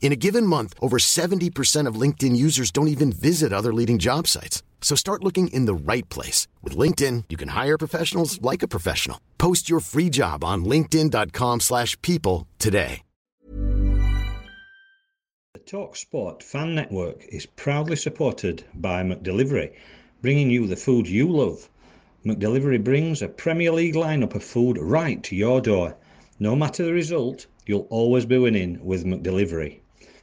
In a given month, over 70% of LinkedIn users don't even visit other leading job sites. So start looking in the right place. With LinkedIn, you can hire professionals like a professional. Post your free job on linkedin.com slash people today. The TalkSport Fan Network is proudly supported by McDelivery, bringing you the food you love. McDelivery brings a Premier League lineup of food right to your door. No matter the result, you'll always be winning with McDelivery.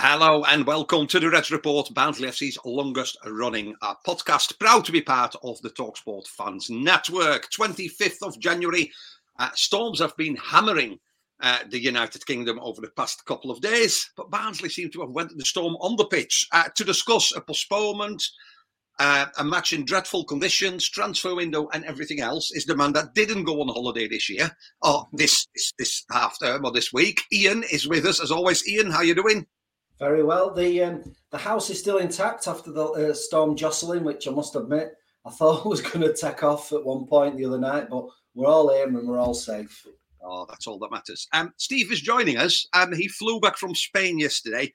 Hello and welcome to the Reds Report, Barnsley FC's longest running uh, podcast. Proud to be part of the Talksport Fans Network. 25th of January, uh, storms have been hammering uh, the United Kingdom over the past couple of days, but Barnsley seem to have weathered the storm on the pitch uh, to discuss a postponement, uh, a match in dreadful conditions, transfer window, and everything else. Is the man that didn't go on holiday this year or this this, this half term or this week? Ian is with us as always. Ian, how are you doing? Very well. The um, the house is still intact after the uh, storm Jocelyn, which I must admit I thought was going to take off at one point the other night, but we're all here and we're all safe. Oh, that's all that matters. Um, Steve is joining us. Um, he flew back from Spain yesterday.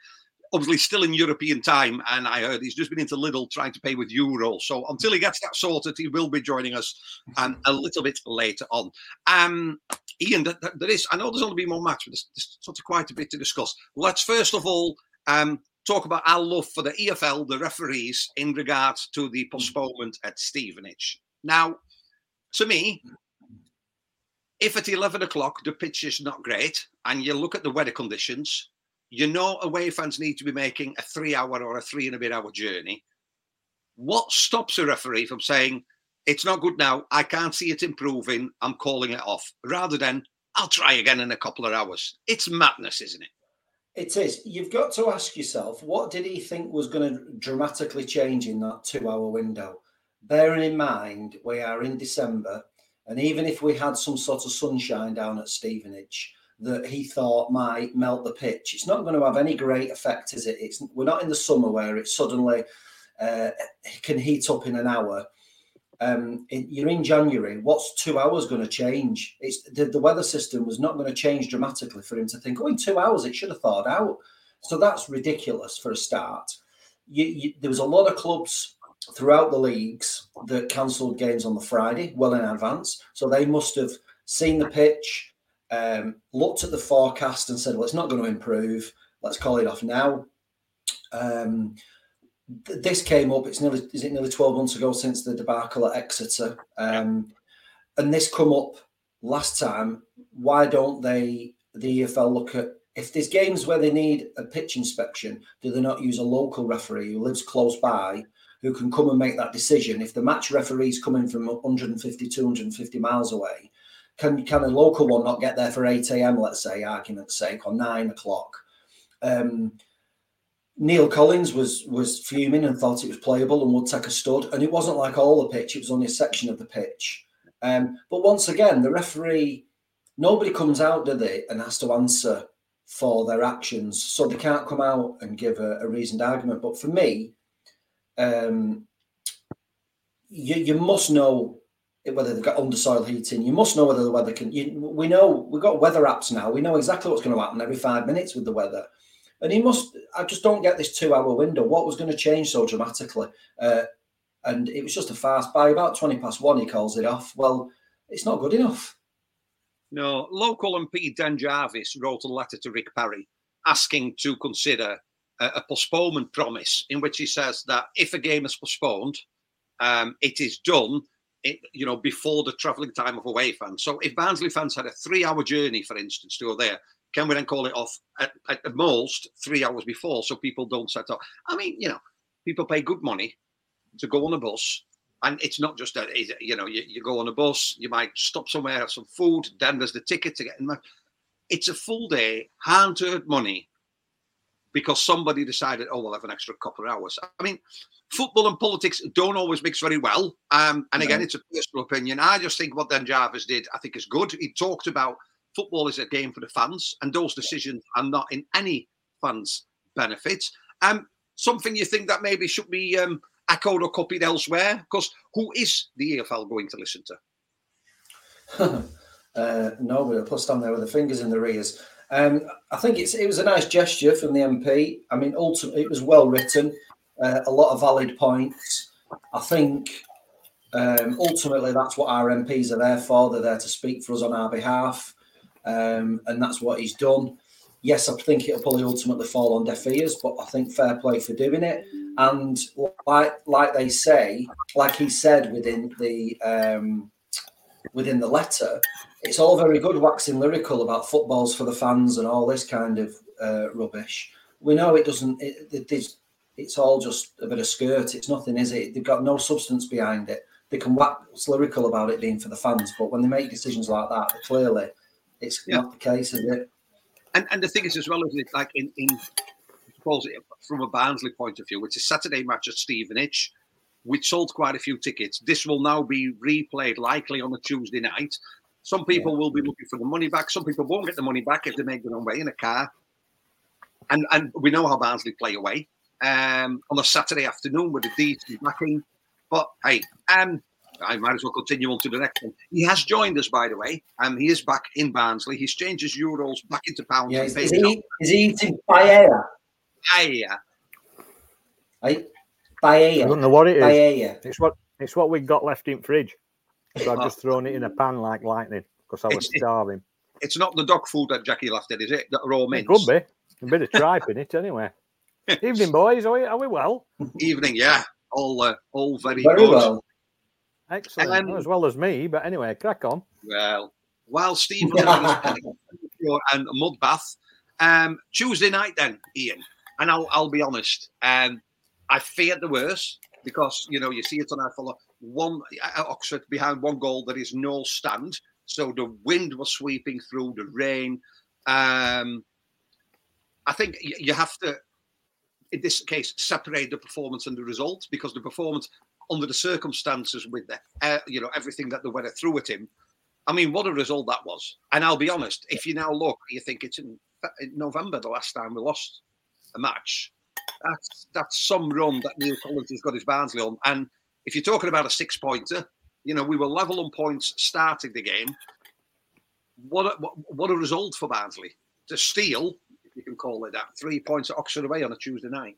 Obviously, still in European time, and I heard he's just been into Lidl trying to pay with euro. So until he gets that sorted, he will be joining us um, a little bit later on. Um, Ian, there is. I know there's only been one match, but there's, there's sort of quite a bit to discuss. Let's first of all um, talk about our love for the EFL, the referees, in regards to the postponement at Stevenage. Now, to me, if at 11 o'clock the pitch is not great and you look at the weather conditions, you know away fans need to be making a three hour or a three and a bit hour journey. What stops a referee from saying, it's not good now, I can't see it improving, I'm calling it off, rather than, I'll try again in a couple of hours? It's madness, isn't it? It is. You've got to ask yourself, what did he think was going to dramatically change in that two hour window? Bearing in mind, we are in December, and even if we had some sort of sunshine down at Stevenage that he thought might melt the pitch, it's not going to have any great effect, is it? It's We're not in the summer where it suddenly uh, can heat up in an hour um, you're in January. What's two hours going to change? It's the, the weather system was not going to change dramatically for him to think, oh, in two hours it should have thawed out. So that's ridiculous for a start. You, you, there was a lot of clubs throughout the leagues that cancelled games on the Friday well in advance. So they must have seen the pitch, um, looked at the forecast, and said, well, it's not going to improve. Let's call it off now. Um, this came up. It's nearly is it nearly twelve months ago since the debacle at Exeter, um, and this come up last time. Why don't they the EFL look at if there's games where they need a pitch inspection? Do they not use a local referee who lives close by? Who can come and make that decision? If the match referee's coming from 150, 250 miles away, can can a local one not get there for 8 a.m. Let's say, argument's sake, or nine o'clock? Um, Neil Collins was was fuming and thought it was playable and would take a stud. And it wasn't like all the pitch; it was only a section of the pitch. Um, but once again, the referee, nobody comes out, do they, and has to answer for their actions, so they can't come out and give a, a reasoned argument. But for me, um, you you must know whether they've got undersoil heating. You must know whether the weather can. You, we know we've got weather apps now. We know exactly what's going to happen every five minutes with the weather. And he must, I just don't get this two hour window. What was going to change so dramatically? Uh, and it was just a fast. By about 20 past one, he calls it off. Well, it's not good enough. No, local MP Dan Jarvis wrote a letter to Rick Parry asking to consider a, a postponement promise in which he says that if a game is postponed, um, it is done. It, you know, before the travelling time of away fans. So if Barnsley fans had a three-hour journey, for instance, to go there, can we then call it off at, at most three hours before so people don't set up? I mean, you know, people pay good money to go on a bus. And it's not just that, you know, you, you go on a bus, you might stop somewhere, have some food, then there's the ticket to get in. It's a full day, hand earned money because somebody decided, oh, we'll have an extra couple of hours. I mean, football and politics don't always mix very well. Um, and again, no. it's a personal opinion. I just think what Dan Jarvis did, I think is good. He talked about football is a game for the fans, and those decisions are not in any fans' benefit. Um, something you think that maybe should be um, echoed or copied elsewhere? Because who is the EFL going to listen to? uh, nobody. put stand there with the fingers in their ears. Um, I think it's it was a nice gesture from the MP. I mean, ultimately, it was well written, uh, a lot of valid points. I think um, ultimately that's what our MPs are there for. They're there to speak for us on our behalf, um, and that's what he's done. Yes, I think it'll probably ultimately fall on deaf ears, but I think fair play for doing it. And like like they say, like he said within the um, within the letter, it's all very good waxing lyrical about footballs for the fans and all this kind of uh, rubbish. We know it doesn't. It, it, it's all just a bit of skirt. It's nothing, is it? They've got no substance behind it. They can wax lyrical about it being for the fans, but when they make decisions like that, clearly it's yeah. not the case, is it? And and the thing is as well, is it like in in suppose from a Barnsley point of view, it's a Saturday match at Stevenage. We sold quite a few tickets. This will now be replayed likely on a Tuesday night. Some people yeah. will be looking for the money back. Some people won't get the money back if they make their own way in a car. And and we know how Barnsley play away um, on a Saturday afternoon with a decent backing. But hey, um, I might as well continue on to the next one. He has joined us, by the way. Um, he is back in Barnsley. He's changed his euros back into pounds. Yeah, is, is, he, is he eating paella? Paella. Hey, paella. I don't know what it is. Paella. It's what it's what we got left in the fridge. So I've just thrown it in a pan like lightning because I was it's, starving. It's not the dog food that Jackie left in, is it? That raw mince. It could be. A bit of tripe in it, anyway. Evening, boys. Are we, are we well? Evening, yeah. All uh, all very, very good. well. Excellent. Um, Not as well as me, but anyway, crack on. Well, while Steve and mud bath, um, Tuesday night then, Ian, and I'll, I'll be honest, um, I feared the worst because you know you see it on our follow one uh, Oxford behind one goal there is no stand, so the wind was sweeping through the rain. Um, I think you have to in this case, separate the performance and the result because the performance under the circumstances with the, uh, you know, everything that the weather threw at him. I mean, what a result that was. And I'll be honest, if you now look, you think it's in, in November, the last time we lost a match. That's that's some run that Neil Collins has got his Barnsley on. And if you're talking about a six pointer, you know, we were level on points starting the game. What a, what, a result for Barnsley to steal you can call it that. Three points at Oxford away on a Tuesday night.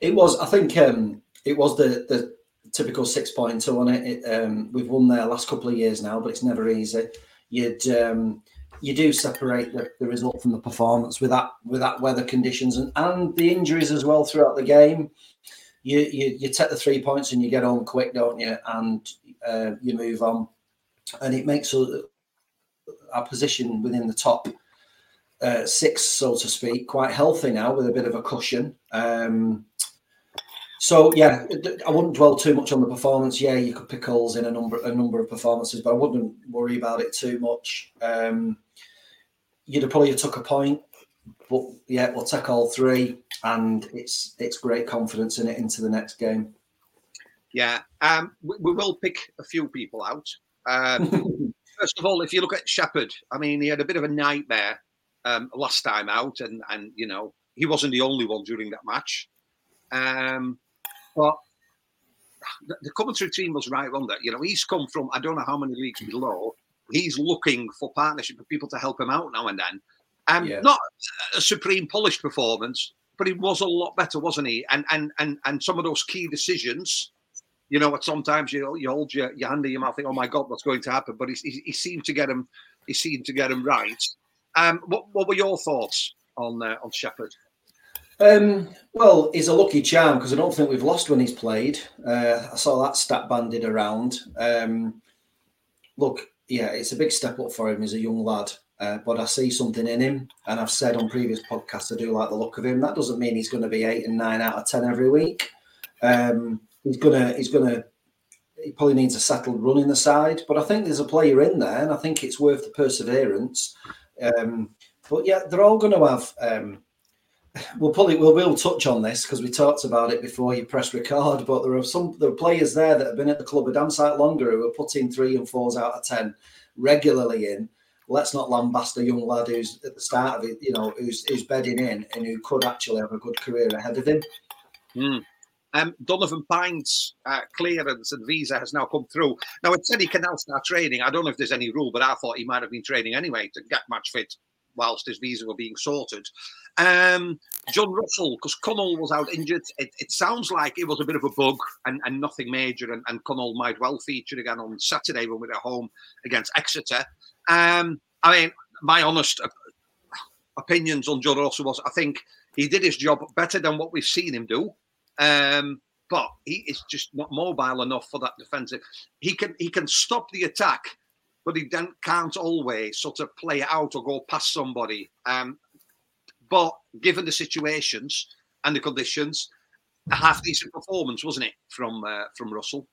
It was, I think, um, it was the the typical six pointer on it. it um, we've won there last couple of years now, but it's never easy. You'd um, you do separate the, the result from the performance with that with that weather conditions and, and the injuries as well throughout the game. You, you you take the three points and you get on quick, don't you? And uh, you move on, and it makes our position within the top uh, six, so to speak, quite healthy now with a bit of a cushion. Um, so yeah, I wouldn't dwell too much on the performance. Yeah, you could pick holes in a number a number of performances, but I wouldn't worry about it too much. Um, you'd have probably took a point, but yeah, we'll take all three, and it's it's great confidence in it into the next game. Yeah, um, we, we will pick a few people out. Um, first of all, if you look at Shepherd, I mean, he had a bit of a nightmare um, last time out, and and you know he wasn't the only one during that match. Um, but the, commentary team was right on that. You know, he's come from I don't know how many leagues below. He's looking for partnership with people to help him out now and then. Um, yeah. Not a supreme polished performance, but he was a lot better, wasn't he? And and and and some of those key decisions, you know, what sometimes you you hold your, your hand in your mouth, think, "Oh my God, what's going to happen?" But he, he, he seemed to get him, he seemed to get him right. Um, what, what were your thoughts on uh, on Shepherd? Um, well, he's a lucky charm because I don't think we've lost when he's played. Uh, I saw that stat banded around. Um, look, yeah, it's a big step up for him. He's a young lad, uh, but I see something in him, and I've said on previous podcasts I do like the look of him. That doesn't mean he's going to be eight and nine out of ten every week. Um, he's gonna, he's gonna, he probably needs a settled run in the side, but I think there's a player in there, and I think it's worth the perseverance. Um, but yeah, they're all going to have. We'll probably we'll, we'll touch on this because we talked about it before you press record. But there are some there are players there that have been at the club a damn sight longer who are putting three and fours out of ten regularly in. Let's not lambast a young lad who's at the start of it, you know, who's who's bedding in and who could actually have a good career ahead of him. Mm. Um, Donovan Pine's uh, clearance and visa has now come through. Now it said he can now start training. I don't know if there's any rule, but I thought he might have been training anyway to get match fit whilst his visa were being sorted. Um, Jon Russell, because Connell was out injured, it, it, sounds like it was a bit of a bug and, and nothing major, and, and Connell might well feature again on Saturday when we're at home against Exeter. Um, I mean, my honest opinions on Jon Russell was I think he did his job better than what we've seen him do. Um, but he is just not mobile enough for that defensive. He can he can stop the attack, but he can't always sort of play it out or go past somebody. Um, but given the situations and the conditions, a half decent performance, wasn't it, from uh, from Russell?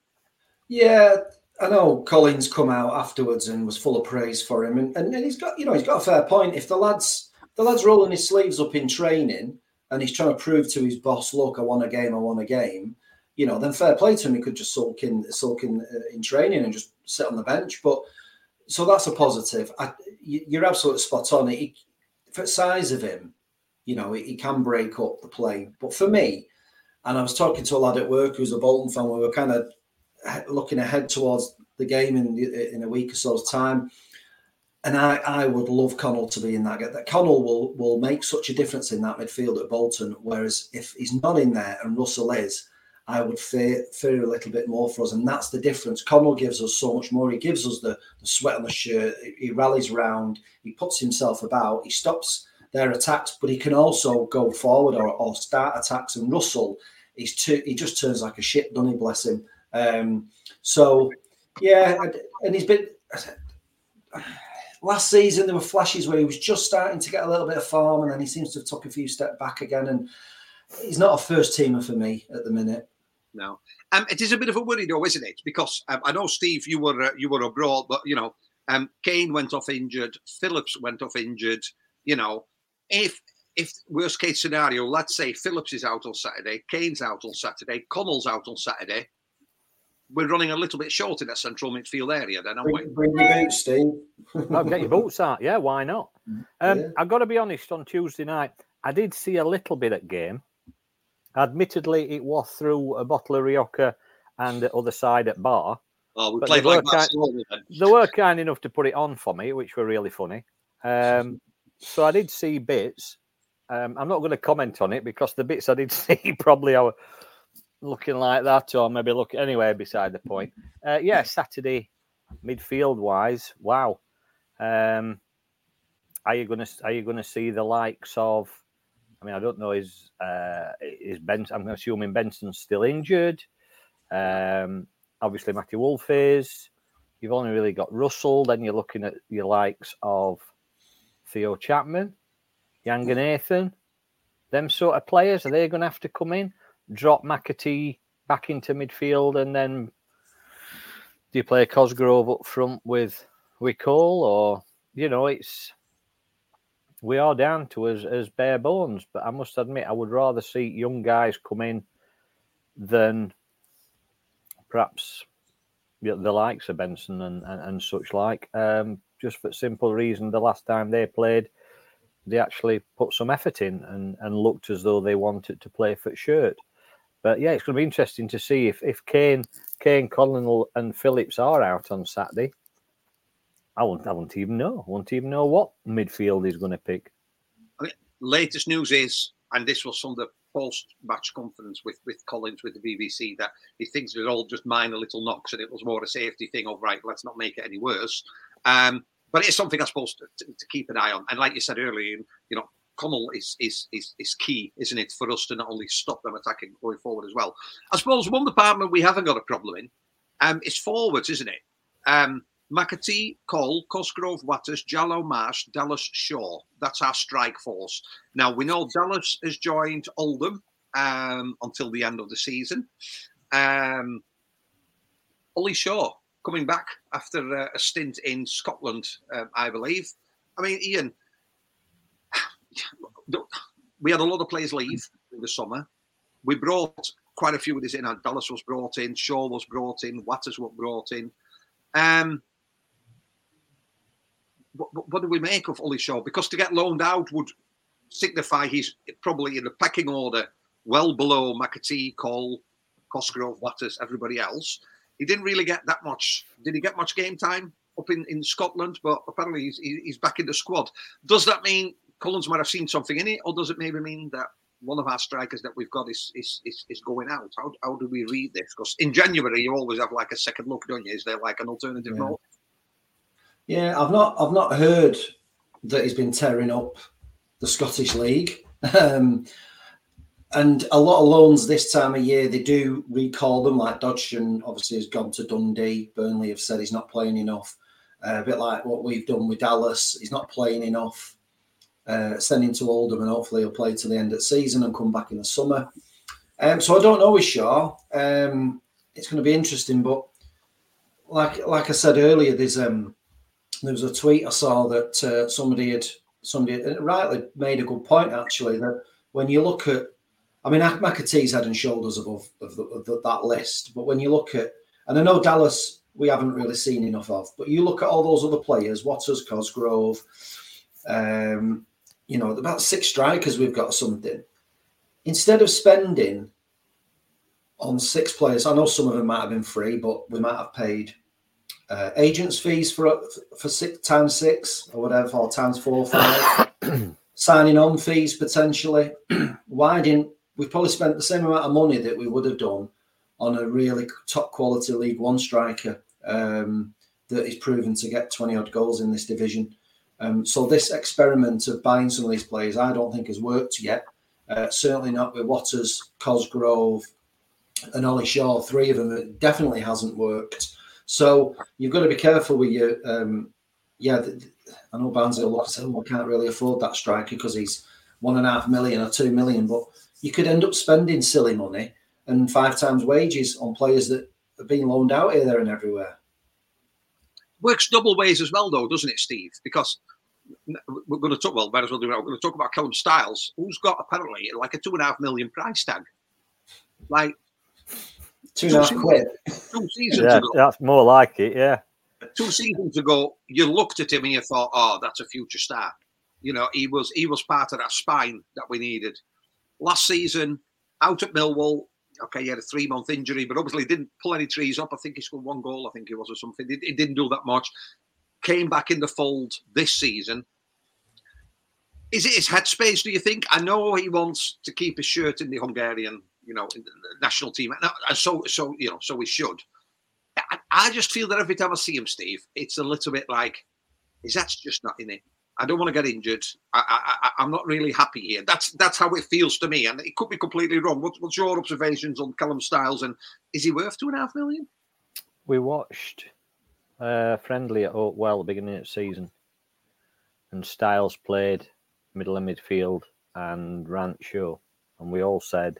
Yeah, I know Collins come out afterwards and was full of praise for him, and, and, and he's got you know he's got a fair point. If the lads the lads rolling his sleeves up in training and he's trying to prove to his boss, look, I won a game, I won a game. You know, then fair play to him. He could just sulk in, sulk in, uh, in training and just sit on the bench. But so that's a positive. I, you're absolutely spot on. He, for size of him, you know, he can break up the play. But for me, and I was talking to a lad at work who's a Bolton fan, we were kind of looking ahead towards the game in in a week or so's time. And I, I would love Connell to be in that. That Connell will will make such a difference in that midfield at Bolton. Whereas if he's not in there and Russell is, I would fear fear a little bit more for us. And that's the difference. Connell gives us so much more. He gives us the, the sweat on the shirt. He rallies round. He puts himself about. He stops their attacks, but he can also go forward or, or start attacks. And Russell, he's too, he just turns like a ship, doesn't he? Bless him. Um, so, yeah, and he's been. Last season, there were flashes where he was just starting to get a little bit of form, and then he seems to have took a few steps back again. And he's not a first teamer for me at the minute. No, um, it is a bit of a worry, though, isn't it? Because um, I know Steve, you were uh, you were abroad, but you know, um, Kane went off injured, Phillips went off injured. You know, if if worst case scenario, let's say Phillips is out on Saturday, Kane's out on Saturday, Connell's out on Saturday, we're running a little bit short in that central midfield area, then, aren't bring, we? Bring your boots, Steve. I'll get your boots out. Yeah, why not? Um, yeah. I've got to be honest. On Tuesday night, I did see a little bit at game. Admittedly, it was through a bottle of Rioja and the other side at bar. Oh, we played like kind, They were kind enough to put it on for me, which were really funny. Um, so I did see bits. Um, I'm not going to comment on it because the bits I did see probably are looking like that, or maybe look anyway. Beside the point, uh, yeah, Saturday midfield wise, wow. Um, are you going to are you going to see the likes of? I mean, I don't know. Is uh, is Ben? I'm assuming Benson's still injured. Um, obviously, Matthew Wolfe is. You've only really got Russell. Then you're looking at your likes of Theo Chapman, Yanga Nathan, them sort of players, are they going to have to come in, drop McAtee back into midfield, and then do you play Cosgrove up front with Cole, or you know, it's we are down to as as bare bones. But I must admit, I would rather see young guys come in than perhaps the likes of Benson and, and, and such like. Um, just for simple reason the last time they played, they actually put some effort in and, and looked as though they wanted to play for shirt. But yeah, it's going to be interesting to see if, if Kane, Kane, Colin, and Phillips are out on Saturday. I won't, I won't even know. I won't even know what midfield he's going to pick. I mean, latest news is, and this was from the post-match conference with with Collins with the BBC, that he thinks it was all just minor little knocks and it was more a safety thing of right, let's not make it any worse. Um, but it's something I suppose to, to, keep an eye on. And like you said earlier, you know, Connell is, is is is key, isn't it, for us to not only stop them attacking going forward as well. I suppose one department we haven't got a problem in um, is forwards, isn't it? Um, McAtee, Cole, Cosgrove, Watters, Jalo, Marsh, Dallas, Shaw. That's our strike force. Now we know Dallas has joined Oldham um, until the end of the season. Um, Ollie Shaw coming back after uh, a stint in Scotland, um, I believe. I mean, Ian, we had a lot of players leave in the summer. We brought quite a few of these in. Dallas was brought in, Shaw was brought in, Watters was brought in. Um, what, what, do we make of Ollie Shaw? Because to get loaned out would signify he's probably in the pecking order well below McAtee, Cole, Cosgrove, Watters, everybody else. He didn't really get that much. Did he get much game time up in, in Scotland? But apparently he's, he's back in the squad. Does that mean Collins might have seen something in it, or does it maybe mean that one of our strikers that we've got is is, is, is going out? How, how do we read this? Because in January you always have like a second look, don't you? Is there like an alternative yeah. role? Yeah, I've not I've not heard that he's been tearing up the Scottish League. Um, and a lot of loans this time of year, they do recall them. Like Dodgson obviously has gone to Dundee. Burnley have said he's not playing enough. Uh, a bit like what we've done with Dallas. He's not playing enough. Uh, sending to Oldham, and hopefully he'll play to the end of the season and come back in the summer. Um, so I don't know with Shaw. Um, it's going to be interesting, but like like I said earlier, there's um, there was a tweet I saw that uh, somebody had somebody had, rightly made a good point actually that when you look at, I mean, McAtee's head and shoulders above of, the, of the, that list, but when you look at, and I know Dallas we haven't really seen enough of, but you look at all those other players, Watters, Cosgrove, um, you know, about six strikers we've got something. Instead of spending on six players, I know some of them might have been free, but we might have paid uh, agents fees for for six times six or whatever, or times four, five, signing on fees potentially. Why didn't we probably spent the same amount of money that we would have done on a really top quality League One striker um, that is proven to get 20 odd goals in this division. Um, so this experiment of buying some of these players, I don't think has worked yet. Uh, certainly not with Watters, Cosgrove, and Ollie Shaw. Three of them it definitely hasn't worked. So you've got to be careful with your. Um, yeah, I know Barnsley will look and say, "Oh, I can't really afford that striker because he's one and a half million or two million. But you could end up spending silly money and five times wages on players that are being loaned out here, there, and everywhere. Works double ways as well, though, doesn't it, Steve? Because we're going to talk. Well, might as well do it. We're going to talk about Callum Styles, who's got apparently like a two and a half million price tag. Like two and a half quid. Two seasons yeah, ago. That's more like it, yeah. Two seasons ago, you looked at him and you thought, "Oh, that's a future star." You know, he was he was part of that spine that we needed. Last season, out at Millwall, okay, he had a three month injury, but obviously didn't pull any trees up. I think he scored one goal, I think it was, or something. He, he didn't do that much. Came back in the fold this season. Is it his headspace, do you think? I know he wants to keep his shirt in the Hungarian, you know, national team. And so, so you know, so we should. I, just feel that every time I see him, Steve, it's a little bit like, is that's just not in it. I don't want to get injured. I, I, I'm not really happy here. That's that's how it feels to me, and it could be completely wrong. What, what's your observations on Callum Styles, and is he worth two and a half million? We watched uh, friendly at Oakwell the beginning of the season, and Styles played middle and midfield and Rant show, and we all said,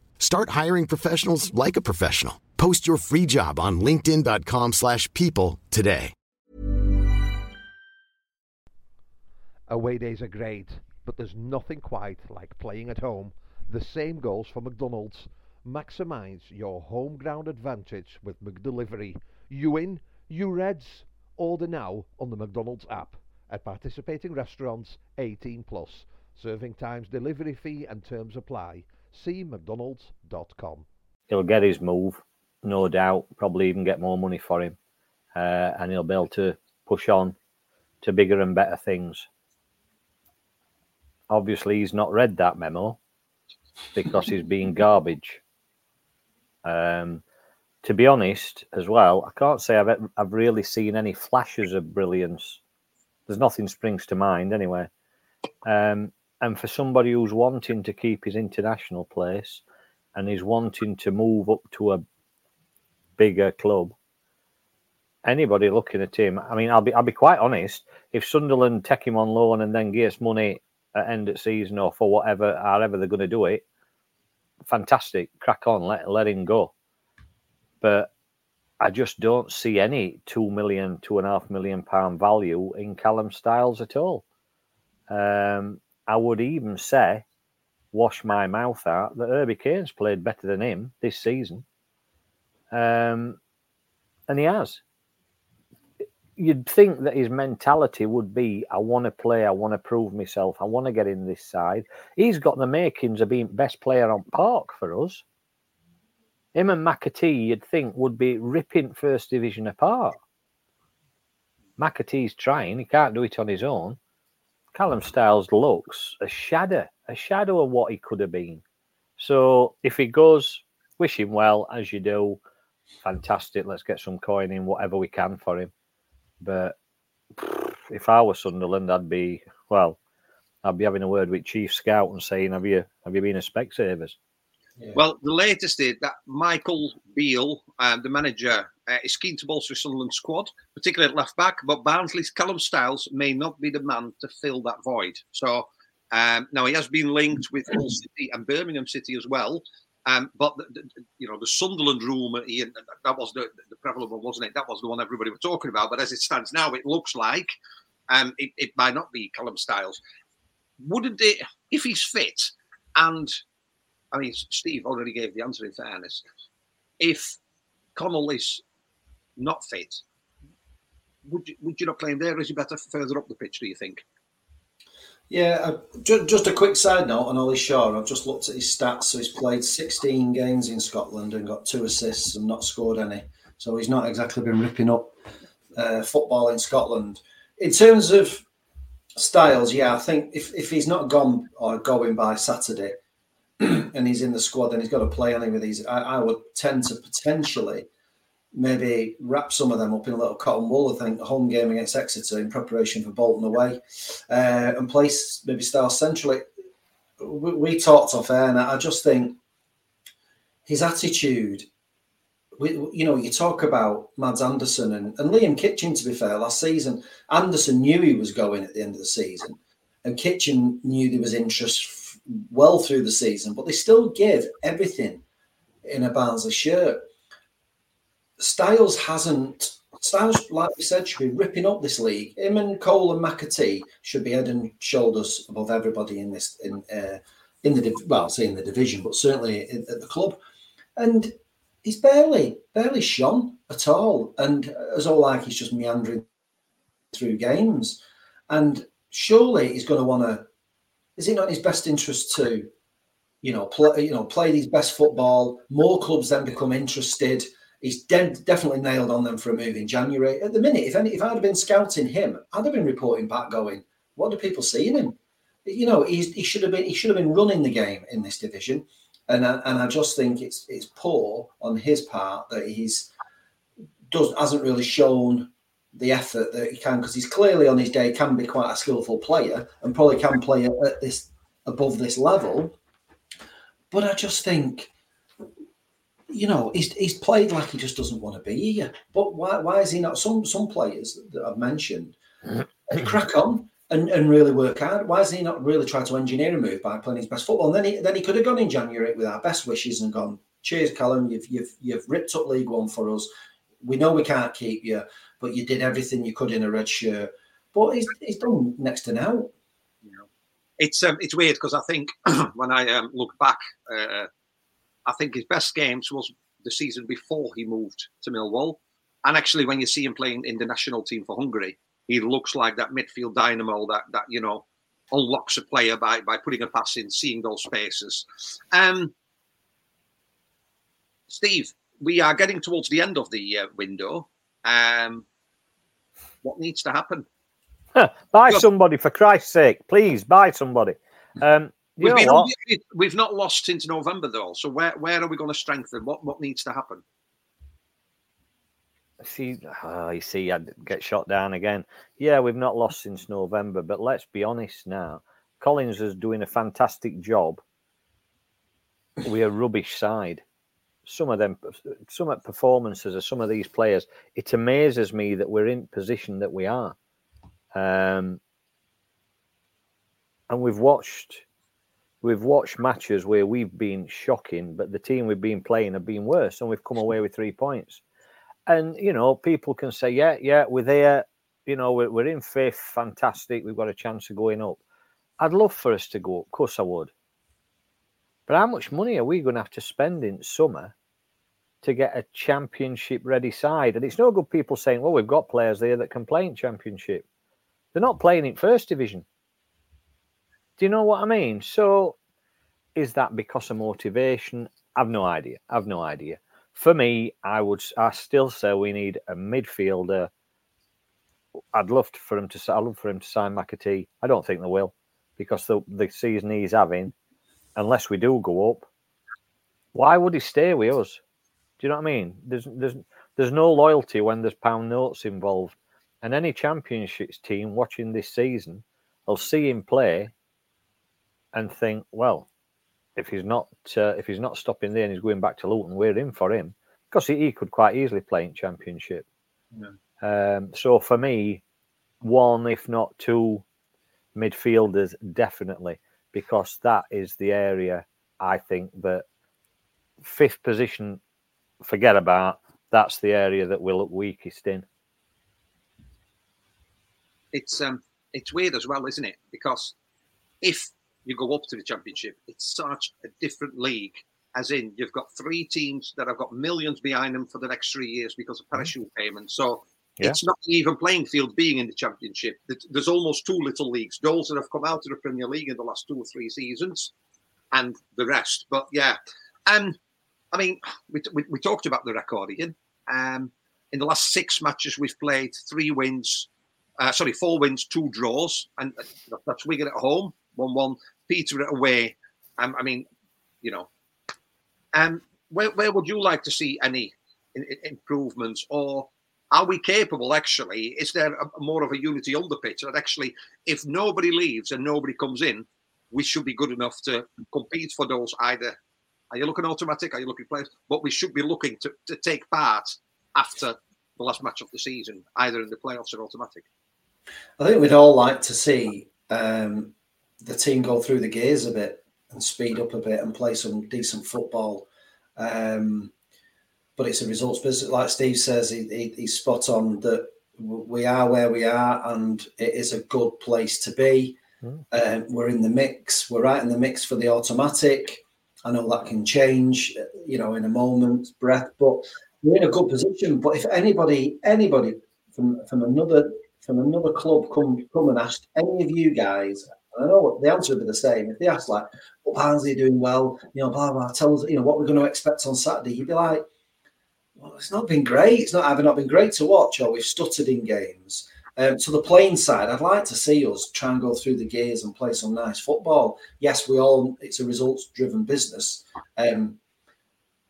Start hiring professionals like a professional. Post your free job on linkedin.com/people slash people today. Away days are great, but there's nothing quite like playing at home. The same goes for McDonald's. Maximize your home ground advantage with McDelivery. You in, you Reds. Order now on the McDonald's app. At participating restaurants, 18 plus. Serving times, delivery fee, and terms apply. See McDonald's.com. He'll get his move, no doubt. Probably even get more money for him, uh, and he'll be able to push on to bigger and better things. Obviously, he's not read that memo because he's being garbage. Um, to be honest, as well, I can't say I've I've really seen any flashes of brilliance. There's nothing springs to mind anyway. Um, and for somebody who's wanting to keep his international place and is wanting to move up to a bigger club, anybody looking at him, I mean, I'll be I'll be quite honest. If Sunderland take him on loan and then gives money at end of season or for whatever, however they're going to do it, fantastic, crack on, let let him go. But I just don't see any two million, two and a half million pound value in Callum Styles at all. Um, I would even say, wash my mouth out, that Herbie Kane's played better than him this season. Um, and he has. You'd think that his mentality would be I want to play, I want to prove myself, I want to get in this side. He's got the makings of being best player on park for us. Him and McAtee, you'd think, would be ripping first division apart. McAtee's trying, he can't do it on his own. Callum Styles looks a shadow, a shadow of what he could have been. So if he goes, wish him well as you do. Fantastic. Let's get some coin in, whatever we can for him. But if I was Sunderland, I'd be well. I'd be having a word with Chief Scout and saying, "Have you have you been a spec Specsavers?" Yeah. Well, the latest is that Michael Beale, um, the manager, uh, is keen to bolster Sunderland's squad, particularly at left back. But Barnsley's Callum Styles may not be the man to fill that void. So um, now he has been linked with Hull City and Birmingham City as well. Um, but the, the, you know the Sunderland rumour, Ian, that was the, the prevalent one, wasn't it? That was the one everybody was talking about. But as it stands now, it looks like um, it, it might not be Callum Styles. Wouldn't it, if he's fit and I mean, Steve already gave the answer in fairness. If Connell is not fit, would you, would you not claim there? Is he better further up the pitch, do you think? Yeah, uh, just, just a quick side note on Ollie Shaw. I've just looked at his stats. So he's played 16 games in Scotland and got two assists and not scored any. So he's not exactly been ripping up uh, football in Scotland. In terms of styles, yeah, I think if, if he's not gone or going by Saturday, and he's in the squad and he's got to play any with these, I, I, would tend to potentially maybe wrap some of them up in a little cotton wool. I think home game against Exeter in preparation for Bolton away, uh, and place maybe style centrally. We, we, talked off air, and I just think his attitude. We, you know, you talk about Mads Andersen and, and Liam Kitching. To be fair, last season Andersen knew he was going at the end of the season, and Kitching knew there was interest well through the season, but they still give everything in a Barnsley shirt. Styles hasn't. Styles, like we said, should be ripping up this league. Him and Cole and McAtee should be head and shoulders above everybody in this in uh, in the well, say in the division, but certainly in, at the club. And he's barely barely shone at all, and as all like he's just meandering through games. And surely he's going to want to is it not in his best interest to, you know, play, you know, play his best football? More clubs then become interested. He's de- definitely nailed on them for a move in January. At the minute, if any, if I'd have been scouting him, I'd have been reporting back, going, "What do people see in him?" You know, he's, he should have been he should have been running the game in this division, and I, and I just think it's it's poor on his part that he's does hasn't really shown the effort that he can because he's clearly on his day can be quite a skillful player and probably can play at this above this level. But I just think, you know, he's, he's played like he just doesn't want to be here. But why why is he not? Some some players that I've mentioned crack on and, and really work hard. Why is he not really try to engineer a move by playing his best football? And then he then he could have gone in January with our best wishes and gone, cheers, Callum, you've you've you've ripped up League One for us. We know we can't keep you but you did everything you could in a red shirt. But he's, he's done next to now. It's um, it's weird because I think when I um, look back, uh, I think his best games was the season before he moved to Millwall. And actually, when you see him playing in the national team for Hungary, he looks like that midfield dynamo that that you know unlocks a player by by putting a pass in, seeing those spaces. Um, Steve, we are getting towards the end of the uh, window. Um, what needs to happen? buy somebody for Christ's sake, please buy somebody. Um, we've, been, we've not lost since November though. So where where are we going to strengthen? What what needs to happen? See, oh, you see, I'd get shot down again. Yeah, we've not lost since November, but let's be honest now. Collins is doing a fantastic job. We're a rubbish side. Some of them, some of performances of some of these players, it amazes me that we're in position that we are. Um, and we've watched, we've watched matches where we've been shocking, but the team we've been playing have been worse, and we've come away with three points. And you know, people can say, "Yeah, yeah, we're there. You know, we're, we're in fifth. Fantastic. We've got a chance of going up." I'd love for us to go. Of course, I would. But how much money are we going to have to spend in summer to get a championship ready side? And it's no good people saying, well, we've got players there that can play in championship. They're not playing in first division. Do you know what I mean? So is that because of motivation? I've no idea. I've no idea. For me, I would I still say we need a midfielder. I'd love for him to I'd love for him to sign McAtee. I don't think they will because the the season he's having, unless we do go up, why would he stay with us? Do you know what I mean? There's there's there's no loyalty when there's pound notes involved. And any championships team watching this season will see him play and think, well, if he's not uh, if he's not stopping there and he's going back to Luton, we're in for him because he, he could quite easily play in Championship. Yeah. Um, so for me, one if not two midfielders definitely because that is the area I think that fifth position, forget about. That's the area that we'll look weakest in it's um it's weird as well, isn't it? Because if you go up to the championship, it's such a different league. As in, you've got three teams that have got millions behind them for the next three years because of mm-hmm. parachute payments. So yeah. it's not an even playing field being in the championship. There's almost two little leagues. Those that have come out of the Premier League in the last two or three seasons, and the rest. But yeah, um, I mean, we, we, we talked about the record again. Um, in the last six matches we've played, three wins, uh, sorry, four wins, two draws, and uh, that's Wigan at home, one-one. Peter at away. Um, I mean, you know, um, where where would you like to see any in, in improvements, or are we capable? Actually, is there a, more of a unity on the pitch that actually, if nobody leaves and nobody comes in, we should be good enough to compete for those either. Are you looking automatic? Are you looking players? But we should be looking to, to take part after the last match of the season, either in the playoffs or automatic. I think we'd all like to see um, the team go through the gears a bit and speed up a bit and play some decent football. Um, but it's a results business. Like Steve says, he, he, he's spot on that we are where we are and it is a good place to be. Mm. Um, we're in the mix. We're right in the mix for the automatic. I know that can change, you know, in a moment's breath, but we're in a good position. But if anybody, anybody from from another from another club come come and ask any of you guys, I know the answer would be the same. If they ask like, "What well, Barnsley doing well?" You know, blah blah. Tell us, you know, what we're going to expect on Saturday. You'd be like, "Well, it's not been great. It's not either not been great to watch, or we've stuttered in games." Um, so the playing side, I'd like to see us try and go through the gears and play some nice football. Yes, we all it's a results driven business, um,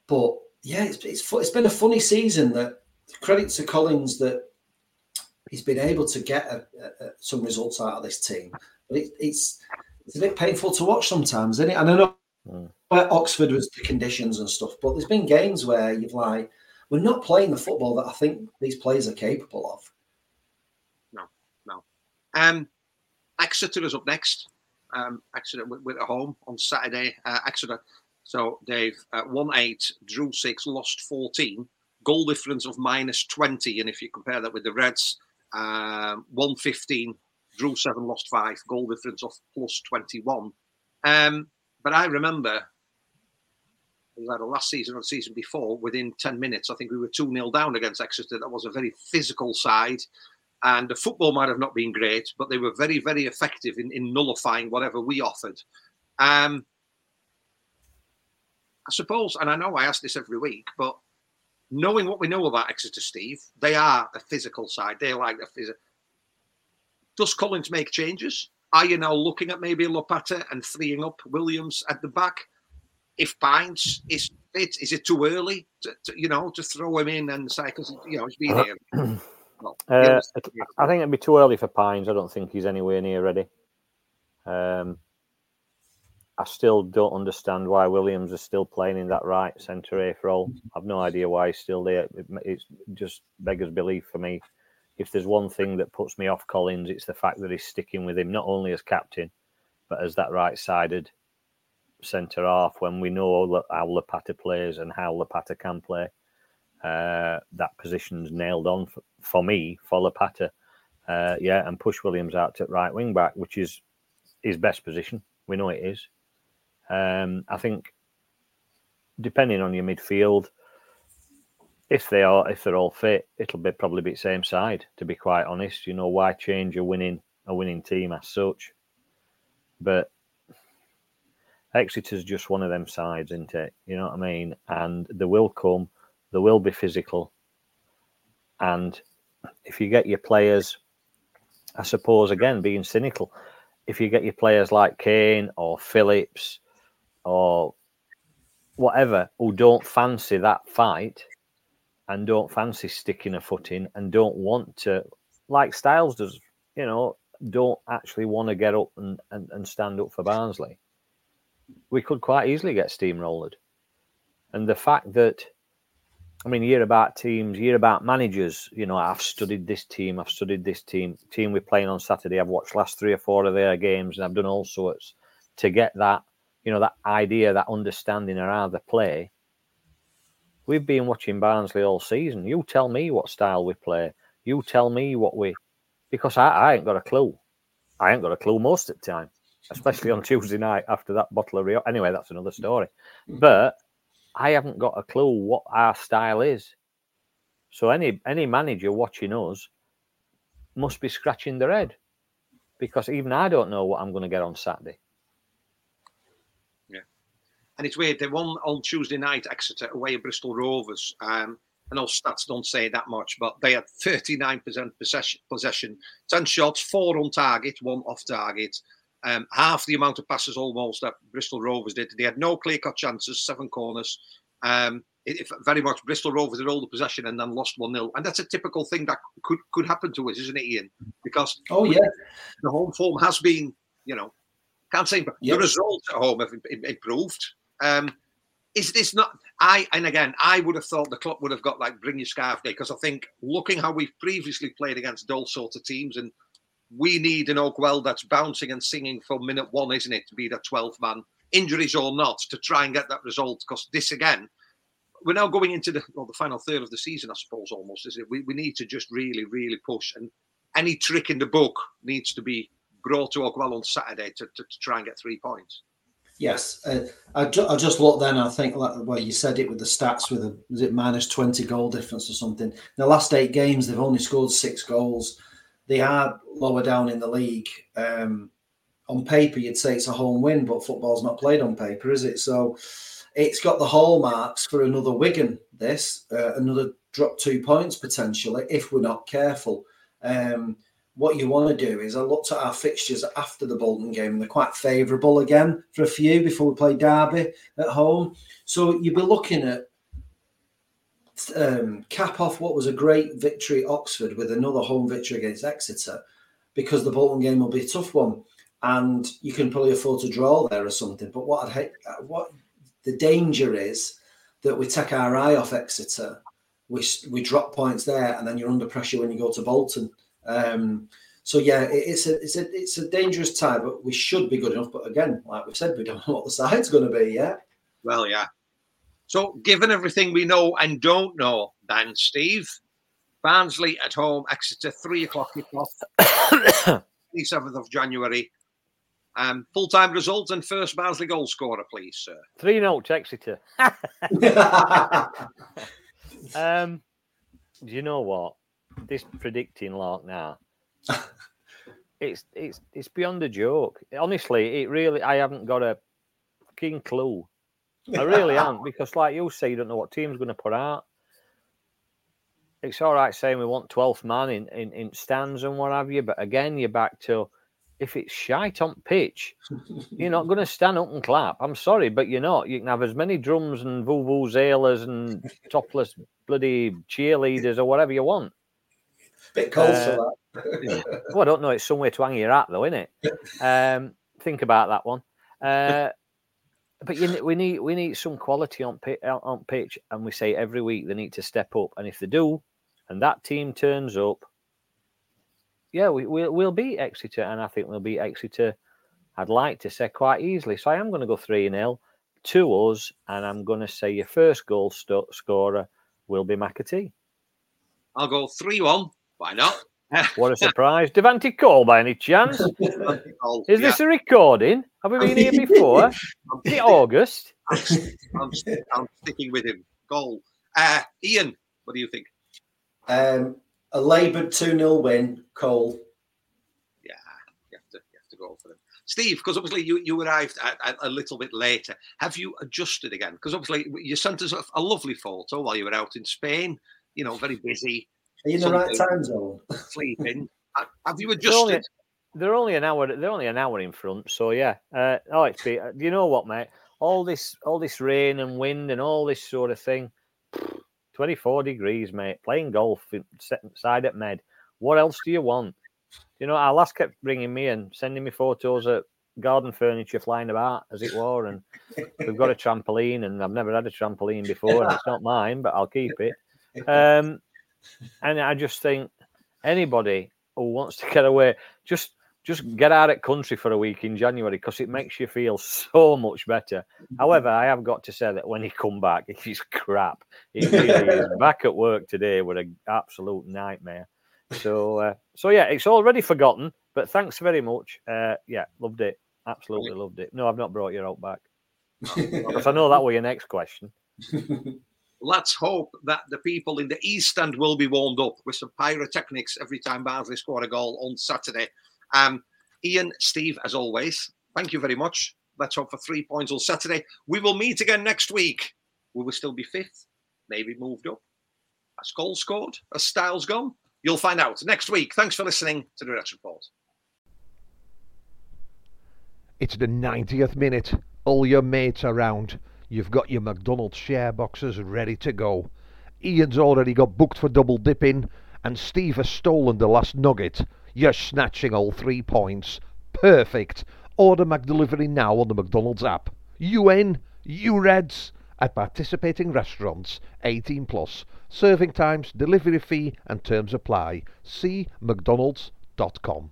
but yeah, it's, it's it's been a funny season. That credit to Collins that he's been able to get a, a, some results out of this team. But it, it's it's a bit painful to watch sometimes, isn't it? And I know mm. where Oxford was the conditions and stuff, but there's been games where you've like we're not playing the football that I think these players are capable of. No. Um, Exeter is up next. Um, Exeter we're at home on Saturday. Uh, Exeter. So they've uh, won eight, drew six, lost fourteen. Goal difference of minus twenty, and if you compare that with the Reds, um, 115, drew seven, lost five, goal difference of plus 21. Um, but I remember either last season or the season before, within 10 minutes, I think we were 2 0 down against Exeter. That was a very physical side. And the football might have not been great, but they were very, very effective in, in nullifying whatever we offered. Um, I suppose, and I know I ask this every week, but knowing what we know about Exeter, Steve, they are a physical side. They like the physical. Does Collins make changes? Are you now looking at maybe Lopata and freeing up Williams at the back? If Pines is fit, is it too early to, to you know to throw him in and say because you know he's been here? Well, uh, I think it'd be too early for Pines. I don't think he's anywhere near ready. Um, I still don't understand why Williams is still playing in that right centre half role. I've no idea why he's still there. It, it's just beggars belief for me. If there's one thing that puts me off Collins, it's the fact that he's sticking with him not only as captain, but as that right-sided centre half. When we know how Lopata plays and how Lopata can play, uh, that position's nailed on for, for me for Lopata. Uh, yeah, and push Williams out to right wing back, which is his best position. We know it is. Um, I think depending on your midfield, if they are if they're all fit, it'll be probably be the same side. To be quite honest, you know why change a winning a winning team as such? But Exeter's just one of them sides, isn't it? You know what I mean? And they will come, they will be physical, and if you get your players, I suppose again being cynical, if you get your players like Kane or Phillips or whatever who don't fancy that fight and don't fancy sticking a foot in and don't want to, like Styles does, you know, don't actually want to get up and, and, and stand up for Barnsley, we could quite easily get steamrolled. And the fact that, I mean, you hear about teams, you hear about managers, you know, I've studied this team, I've studied this team, team we're playing on Saturday, I've watched last three or four of their games and I've done all sorts to get that you know, that idea, that understanding around the play. We've been watching Barnsley all season. You tell me what style we play. You tell me what we, because I, I ain't got a clue. I ain't got a clue most of the time, especially on Tuesday night after that bottle of Rio. Anyway, that's another story. But I haven't got a clue what our style is. So any any manager watching us must be scratching their head because even I don't know what I'm going to get on Saturday. Yeah, and it's weird. They won on Tuesday night, Exeter, away at Bristol Rovers. Um, I know stats don't say that much, but they had 39% possession, possession 10 shots, four on target, one off target. Um, half the amount of passes almost that Bristol Rovers did. They had no clear cut chances, seven corners. Um, it, very much Bristol Rovers had all the possession and then lost 1 0. And that's a typical thing that could could happen to us, isn't it, Ian? Because oh yeah, the home form has been, you know, can't say, but yep. the results at home have improved. Um, is this not? I and again, I would have thought the club would have got like bring your scarf day because I think looking how we've previously played against dull sort of teams, and we need an Oakwell that's bouncing and singing for minute one, isn't it, to be that 12th man, injuries or not, to try and get that result. Because this again, we're now going into the well, the final third of the season, I suppose, almost, is it? We, we need to just really, really push, and any trick in the book needs to be brought to Oakwell on Saturday to, to, to try and get three points. Yes, uh, I, ju- I just looked then. I think like well, you said it with the stats with a was it minus twenty goal difference or something. In the last eight games, they've only scored six goals. They are lower down in the league. Um, on paper, you'd say it's a home win, but football's not played on paper, is it? So it's got the hallmarks for another Wigan. This uh, another drop two points potentially if we're not careful. Um, what you want to do is I looked at our fixtures after the Bolton game, and they're quite favourable again for a few before we play Derby at home. So you'd be looking at um, cap off what was a great victory Oxford with another home victory against Exeter, because the Bolton game will be a tough one, and you can probably afford to draw there or something. But what I'd hate, what the danger is that we take our eye off Exeter, we we drop points there, and then you're under pressure when you go to Bolton um, so yeah, it, it's a it's a it's a dangerous tie, but we should be good enough. But again, like we said, we don't know what the side's going to be yet. Well, yeah. So, given everything we know and don't know, then Steve, Barnsley at home, Exeter, three o'clock kickoff, the seventh of January. Um, full time results and first Barnsley goal scorer, please, sir. 3 0 Exeter. um, do you know what? this predicting lark now. it's it's it's beyond a joke. Honestly, it really. I haven't got a fucking clue. I really am because, like you say, you don't know what team's going to put out. It's all right saying we want 12th man in, in, in stands and what have you, but again, you're back to if it's shite on pitch, you're not going to stand up and clap. I'm sorry, but you're not. You can have as many drums and vuvuzelas and topless bloody cheerleaders or whatever you want. Bit cold uh, for that. well, I don't know. It's somewhere to hang your hat, though, isn't it? Um, think about that one. Uh, but you, we need we need some quality on on pitch, and we say every week they need to step up. And if they do, and that team turns up, yeah, we, we'll, we'll beat Exeter, and I think we'll beat Exeter. I'd like to say quite easily. So I am going to go 3 0 to us, and I'm going to say your first goal st- scorer will be McAtee. I'll go 3 1. Why not? What a surprise. Devante Cole, by any chance? Cole, Is yeah. this a recording? Have we been here before? Is it August? I'm, I'm, I'm, sticking with him. Goal. Uh, Ian, what do you think? Um, a laboured 2 0 win, Cole. Yeah, you have to, you have to go for them. Steve, because obviously you, you arrived at, at a little bit later. Have you adjusted again? Because obviously you sent us a, a, lovely photo while you were out in Spain, you know, very busy. Are you in the right time zone? Sleeping. Have you adjusted? They're only an hour. They're only an hour in front, so yeah. Uh, oh, it's be, you know what, mate? All this, all this rain and wind and all this sort of thing. 24 degrees, mate. Playing golf side at Med. What else do you want? You know, our last kept bringing me and sending me photos of garden furniture flying about as it were. And we've got a trampoline, and I've never had a trampoline before, and it's not mine, but I'll keep it. Um, and I just think anybody who wants to get away, just just get out at country for a week in January because it makes you feel so much better. However, I have got to say that when he come back, he's crap. He really is. Back at work today with an absolute nightmare. So, uh, so yeah, it's already forgotten. But thanks very much. Uh, yeah, loved it. Absolutely loved it. No, I've not brought your out back because I know that was your next question. Let's hope that the people in the East End will be warmed up with some pyrotechnics every time Barnsley score a goal on Saturday. Um, Ian, Steve, as always, thank you very much. Let's hope for three points on Saturday. We will meet again next week. We Will still be fifth? Maybe moved up. Has goal scored? Has Styles gone? You'll find out next week. Thanks for listening to the Reds Report. It's the 90th minute. All your mates around. You've got your McDonald's share boxes ready to go. Ian's already got booked for double dipping, and Steve has stolen the last nugget. You're snatching all three points. Perfect. Order McDelivery now on the McDonald's app. You in? You Reds? At participating restaurants, 18 plus. Serving times, delivery fee, and terms apply. See McDonald's.com.